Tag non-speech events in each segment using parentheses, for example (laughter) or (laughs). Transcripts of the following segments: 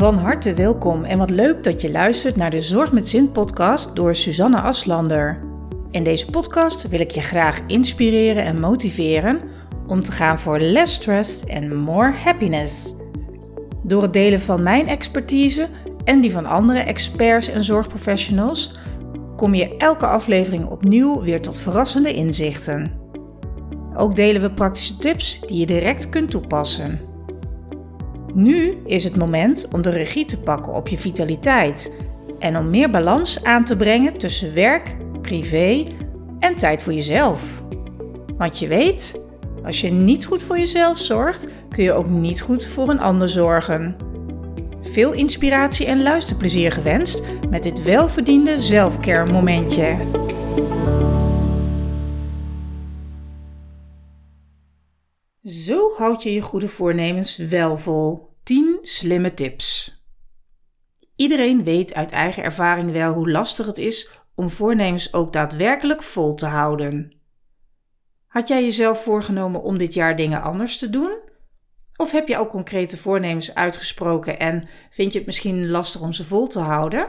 Van harte welkom en wat leuk dat je luistert naar de Zorg met Zin podcast door Suzanne Aslander. In deze podcast wil ik je graag inspireren en motiveren om te gaan voor less stress en more happiness. Door het delen van mijn expertise en die van andere experts en zorgprofessionals kom je elke aflevering opnieuw weer tot verrassende inzichten. Ook delen we praktische tips die je direct kunt toepassen. Nu is het moment om de regie te pakken op je vitaliteit en om meer balans aan te brengen tussen werk, privé en tijd voor jezelf. Want je weet, als je niet goed voor jezelf zorgt, kun je ook niet goed voor een ander zorgen. Veel inspiratie en luisterplezier gewenst met dit welverdiende zelfcare momentje. Zo houd je je goede voornemens wel vol. 10 slimme tips. Iedereen weet uit eigen ervaring wel hoe lastig het is om voornemens ook daadwerkelijk vol te houden. Had jij jezelf voorgenomen om dit jaar dingen anders te doen? Of heb je ook concrete voornemens uitgesproken en vind je het misschien lastig om ze vol te houden?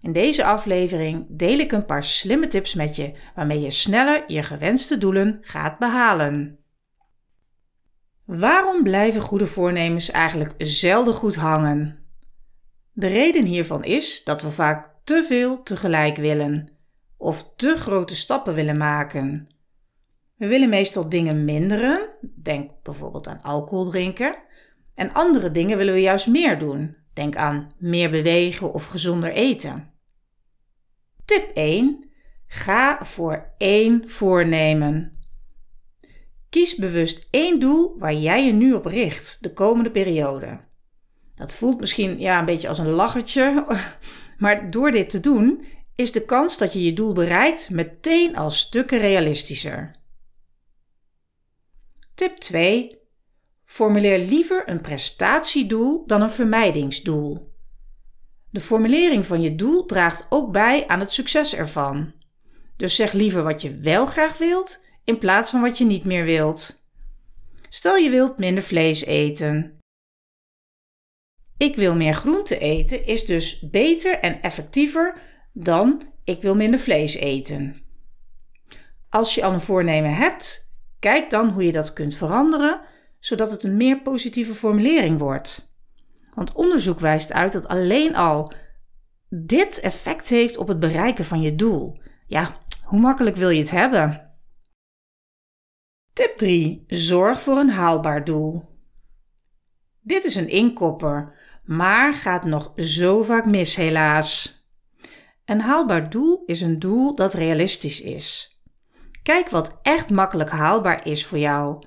In deze aflevering deel ik een paar slimme tips met je waarmee je sneller je gewenste doelen gaat behalen. Waarom blijven goede voornemens eigenlijk zelden goed hangen? De reden hiervan is dat we vaak te veel tegelijk willen of te grote stappen willen maken. We willen meestal dingen minderen, denk bijvoorbeeld aan alcohol drinken, en andere dingen willen we juist meer doen, denk aan meer bewegen of gezonder eten. Tip 1. Ga voor één voornemen. Kies bewust één doel waar jij je nu op richt de komende periode. Dat voelt misschien ja, een beetje als een lachertje, (laughs) maar door dit te doen is de kans dat je je doel bereikt meteen al stukken realistischer. Tip 2. Formuleer liever een prestatiedoel dan een vermijdingsdoel. De formulering van je doel draagt ook bij aan het succes ervan. Dus zeg liever wat je wel graag wilt in plaats van wat je niet meer wilt. Stel je wilt minder vlees eten. Ik wil meer groente eten is dus beter en effectiever dan ik wil minder vlees eten. Als je al een voornemen hebt, kijk dan hoe je dat kunt veranderen, zodat het een meer positieve formulering wordt. Want onderzoek wijst uit dat alleen al dit effect heeft op het bereiken van je doel. Ja, hoe makkelijk wil je het hebben? Tip 3. Zorg voor een haalbaar doel. Dit is een inkopper, maar gaat nog zo vaak mis helaas. Een haalbaar doel is een doel dat realistisch is. Kijk wat echt makkelijk haalbaar is voor jou.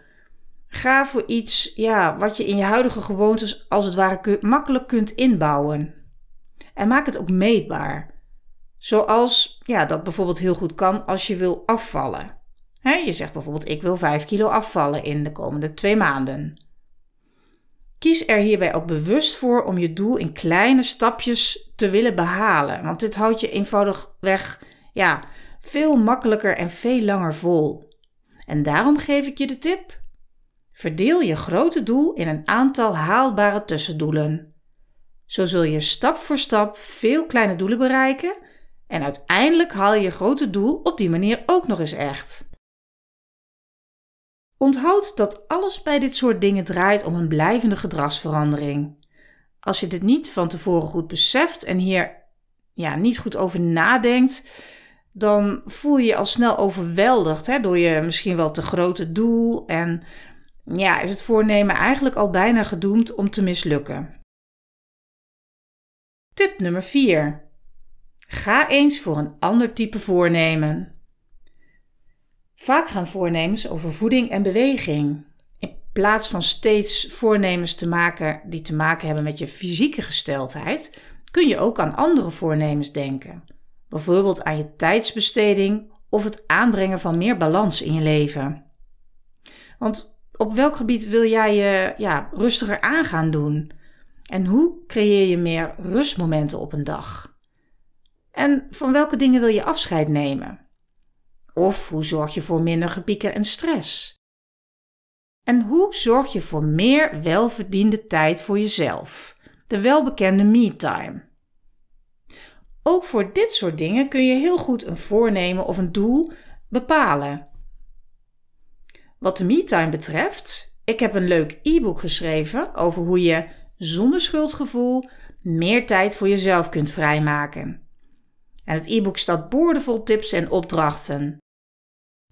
Ga voor iets ja, wat je in je huidige gewoontes als het ware makkelijk kunt inbouwen. En maak het ook meetbaar. Zoals ja, dat bijvoorbeeld heel goed kan als je wil afvallen je zegt bijvoorbeeld: Ik wil 5 kilo afvallen in de komende twee maanden. Kies er hierbij ook bewust voor om je doel in kleine stapjes te willen behalen, want dit houdt je eenvoudigweg ja, veel makkelijker en veel langer vol. En daarom geef ik je de tip: verdeel je grote doel in een aantal haalbare tussendoelen. Zo zul je stap voor stap veel kleine doelen bereiken en uiteindelijk haal je je grote doel op die manier ook nog eens echt. Onthoud dat alles bij dit soort dingen draait om een blijvende gedragsverandering. Als je dit niet van tevoren goed beseft en hier ja, niet goed over nadenkt, dan voel je je al snel overweldigd hè, door je misschien wel te grote doel en ja, is het voornemen eigenlijk al bijna gedoemd om te mislukken. Tip nummer 4. Ga eens voor een ander type voornemen. Vaak gaan voornemens over voeding en beweging. In plaats van steeds voornemens te maken die te maken hebben met je fysieke gesteldheid, kun je ook aan andere voornemens denken. Bijvoorbeeld aan je tijdsbesteding of het aanbrengen van meer balans in je leven. Want op welk gebied wil jij je ja, rustiger aan gaan doen? En hoe creëer je meer rustmomenten op een dag? En van welke dingen wil je afscheid nemen? Of hoe zorg je voor minder gepieker en stress? En hoe zorg je voor meer welverdiende tijd voor jezelf? de welbekende me-time. Ook voor dit soort dingen kun je heel goed een voornemen of een doel bepalen. Wat de me-time betreft, ik heb een leuk e-book geschreven over hoe je zonder schuldgevoel meer tijd voor jezelf kunt vrijmaken. En het e-book staat boordevol tips en opdrachten.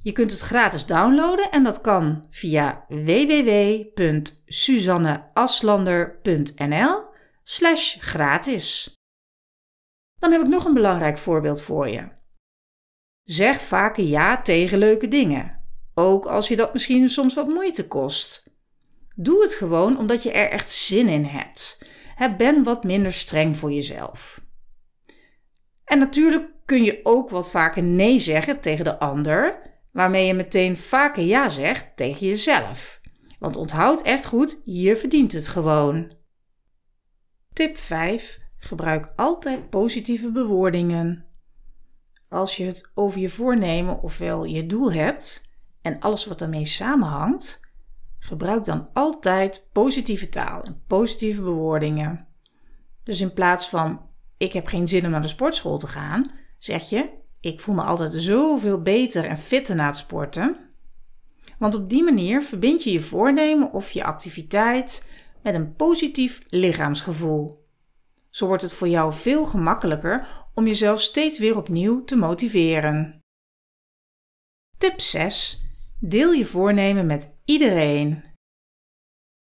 Je kunt het gratis downloaden en dat kan via www.suzanneaslander.nl slash gratis. Dan heb ik nog een belangrijk voorbeeld voor je. Zeg vaker ja tegen leuke dingen, ook als je dat misschien soms wat moeite kost. Doe het gewoon omdat je er echt zin in hebt. Ben wat minder streng voor jezelf. En natuurlijk kun je ook wat vaker nee zeggen tegen de ander, waarmee je meteen vaker ja zegt tegen jezelf. Want onthoud echt goed, je verdient het gewoon. Tip 5. Gebruik altijd positieve bewoordingen. Als je het over je voornemen ofwel je doel hebt en alles wat daarmee samenhangt, gebruik dan altijd positieve taal en positieve bewoordingen. Dus in plaats van ik heb geen zin om naar de sportschool te gaan, zeg je ik voel me altijd zoveel beter en fitter na het sporten. Want op die manier verbind je je voornemen of je activiteit met een positief lichaamsgevoel. Zo wordt het voor jou veel gemakkelijker om jezelf steeds weer opnieuw te motiveren. Tip 6. Deel je voornemen met iedereen.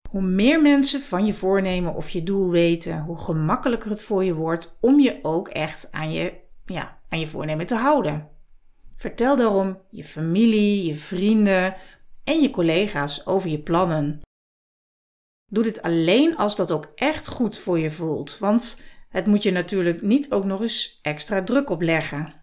Hoe meer mensen van je voornemen of je doel weten, hoe gemakkelijker het voor je wordt om je ook echt aan je, ja, aan je voornemen te houden. Vertel daarom je familie, je vrienden en je collega's over je plannen. Doe dit alleen als dat ook echt goed voor je voelt, want het moet je natuurlijk niet ook nog eens extra druk opleggen.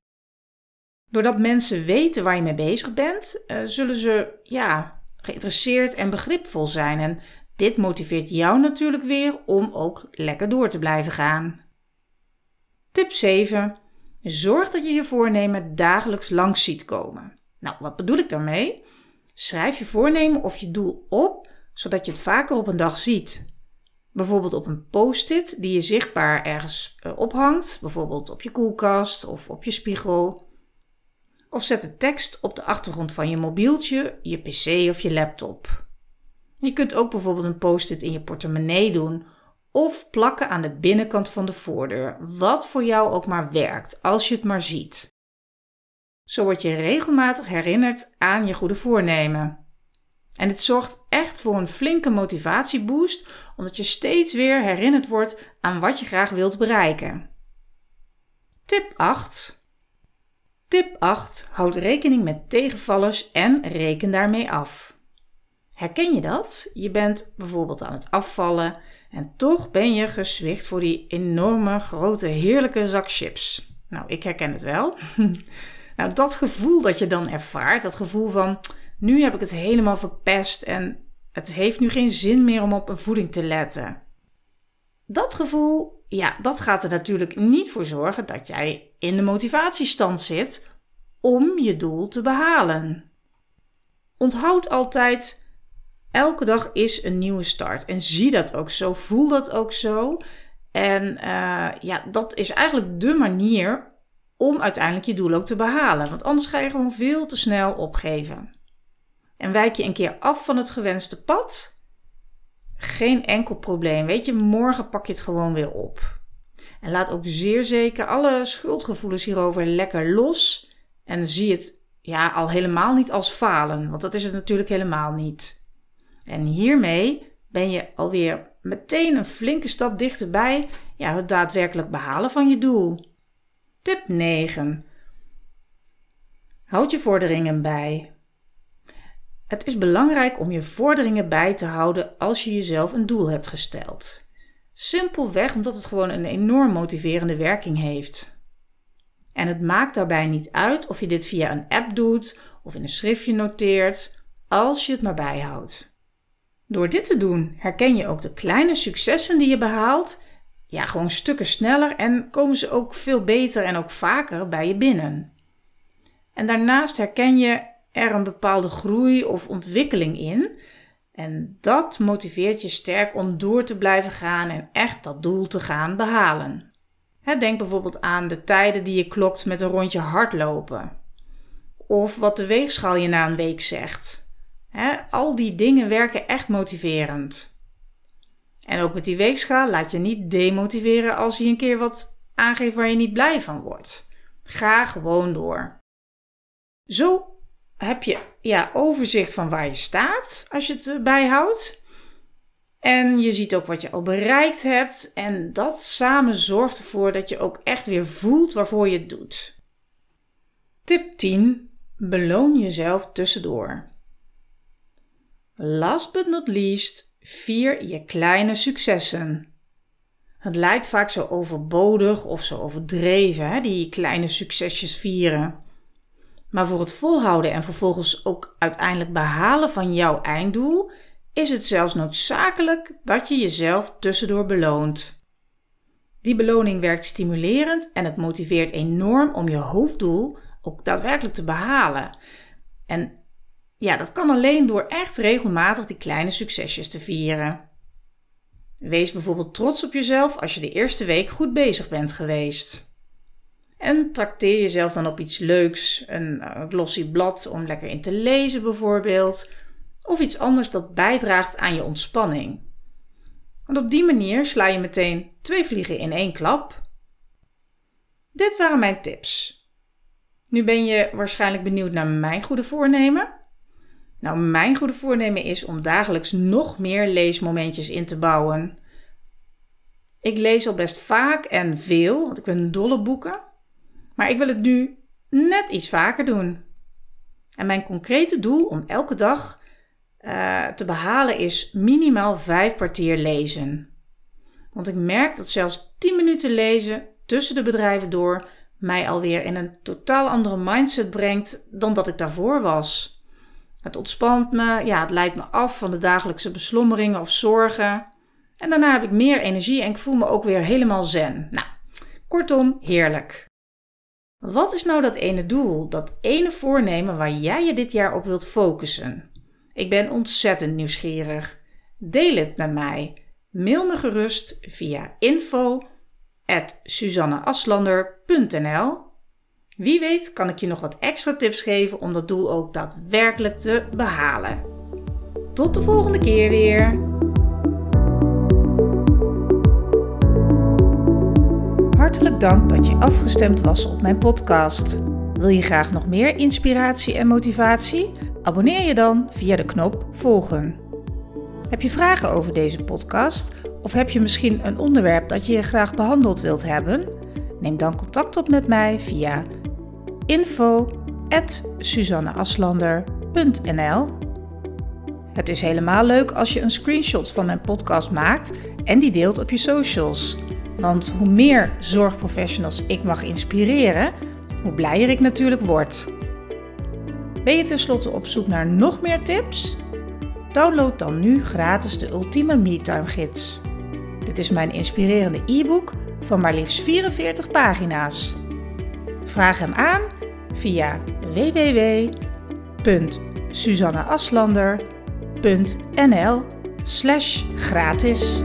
Doordat mensen weten waar je mee bezig bent, uh, zullen ze ja, geïnteresseerd en begripvol zijn. En dit motiveert jou natuurlijk weer om ook lekker door te blijven gaan. Tip 7. Zorg dat je je voornemen dagelijks langs ziet komen. Nou, wat bedoel ik daarmee? Schrijf je voornemen of je doel op, zodat je het vaker op een dag ziet. Bijvoorbeeld op een post-it die je zichtbaar ergens eh, ophangt, bijvoorbeeld op je koelkast of op je spiegel. Of zet de tekst op de achtergrond van je mobieltje, je pc of je laptop. Je kunt ook bijvoorbeeld een post-it in je portemonnee doen of plakken aan de binnenkant van de voordeur, wat voor jou ook maar werkt, als je het maar ziet. Zo word je regelmatig herinnerd aan je goede voornemen. En het zorgt echt voor een flinke motivatieboost, omdat je steeds weer herinnerd wordt aan wat je graag wilt bereiken. Tip 8. Tip 8. Houd rekening met tegenvallers en reken daarmee af. Herken je dat? Je bent bijvoorbeeld aan het afvallen en toch ben je gezwicht voor die enorme, grote, heerlijke zak chips. Nou, ik herken het wel. (laughs) nou, dat gevoel dat je dan ervaart, dat gevoel van nu heb ik het helemaal verpest en het heeft nu geen zin meer om op een voeding te letten. Dat gevoel, ja, dat gaat er natuurlijk niet voor zorgen dat jij in de motivatiestand zit om je doel te behalen. Onthoud altijd elke dag is een nieuwe start. En zie dat ook zo, voel dat ook zo. En uh, ja, dat is eigenlijk de manier om uiteindelijk je doel ook te behalen. Want anders ga je gewoon veel te snel opgeven. En wijk je een keer af van het gewenste pad, geen enkel probleem. Weet je, morgen pak je het gewoon weer op. En laat ook zeer zeker alle schuldgevoelens hierover lekker los. En zie het ja, al helemaal niet als falen, want dat is het natuurlijk helemaal niet. En hiermee ben je alweer meteen een flinke stap dichterbij ja, het daadwerkelijk behalen van je doel. Tip 9. Houd je vorderingen bij. Het is belangrijk om je vorderingen bij te houden als je jezelf een doel hebt gesteld. Simpelweg omdat het gewoon een enorm motiverende werking heeft. En het maakt daarbij niet uit of je dit via een app doet of in een schriftje noteert, als je het maar bijhoudt. Door dit te doen herken je ook de kleine successen die je behaalt, ja, gewoon stukken sneller en komen ze ook veel beter en ook vaker bij je binnen. En daarnaast herken je er een bepaalde groei of ontwikkeling in En dat motiveert je sterk om door te blijven gaan en echt dat doel te gaan behalen. Denk bijvoorbeeld aan de tijden die je klokt met een rondje hardlopen. Of wat de weegschaal je na een week zegt. Al die dingen werken echt motiverend. En ook met die weegschaal laat je niet demotiveren als je een keer wat aangeeft waar je niet blij van wordt. Ga gewoon door. Zo heb je ja, overzicht van waar je staat als je het bijhoudt. En je ziet ook wat je al bereikt hebt. En dat samen zorgt ervoor dat je ook echt weer voelt waarvoor je het doet. Tip 10. Beloon jezelf tussendoor. Last but not least, vier je kleine successen. Het lijkt vaak zo overbodig of zo overdreven, hè, die kleine succesjes vieren. Maar voor het volhouden en vervolgens ook uiteindelijk behalen van jouw einddoel is het zelfs noodzakelijk dat je jezelf tussendoor beloont. Die beloning werkt stimulerend en het motiveert enorm om je hoofddoel ook daadwerkelijk te behalen. En ja, dat kan alleen door echt regelmatig die kleine succesjes te vieren. Wees bijvoorbeeld trots op jezelf als je de eerste week goed bezig bent geweest. En trakteer jezelf dan op iets leuks, een eh, glossy blad om lekker in te lezen bijvoorbeeld, of iets anders dat bijdraagt aan je ontspanning. Want op die manier sla je meteen twee vliegen in één klap. Dit waren mijn tips. Nu ben je waarschijnlijk benieuwd naar mijn goede voornemen. Nou, mijn goede voornemen is om dagelijks nog meer leesmomentjes in te bouwen. Ik lees al best vaak en veel, want ik ben dolle boeken. Maar ik wil het nu net iets vaker doen. En mijn concrete doel om elke dag uh, te behalen is minimaal vijf kwartier lezen. Want ik merk dat zelfs 10 minuten lezen tussen de bedrijven door mij alweer in een totaal andere mindset brengt dan dat ik daarvoor was. Het ontspant me, ja, het leidt me af van de dagelijkse beslommeringen of zorgen. En daarna heb ik meer energie en ik voel me ook weer helemaal zen. Nou, kortom, heerlijk. Wat is nou dat ene doel, dat ene voornemen waar jij je dit jaar op wilt focussen? Ik ben ontzettend nieuwsgierig. Deel het met mij. Mail me gerust via info@suzanneaslander.nl wie weet kan ik je nog wat extra tips geven om dat doel ook daadwerkelijk te behalen. Tot de volgende keer weer! Hartelijk dank dat je afgestemd was op mijn podcast. Wil je graag nog meer inspiratie en motivatie? Abonneer je dan via de knop volgen. Heb je vragen over deze podcast of heb je misschien een onderwerp dat je graag behandeld wilt hebben? Neem dan contact op met mij via info@suzanneaslander.nl. Het is helemaal leuk als je een screenshot van mijn podcast maakt en die deelt op je socials. Want hoe meer zorgprofessionals ik mag inspireren, hoe blijer ik natuurlijk word. Ben je tenslotte op zoek naar nog meer tips? Download dan nu gratis de Ultieme MeTime Gids. Dit is mijn inspirerende e-book van maar liefst 44 pagina's. Vraag hem aan via www.suzanneaslander.nl gratis.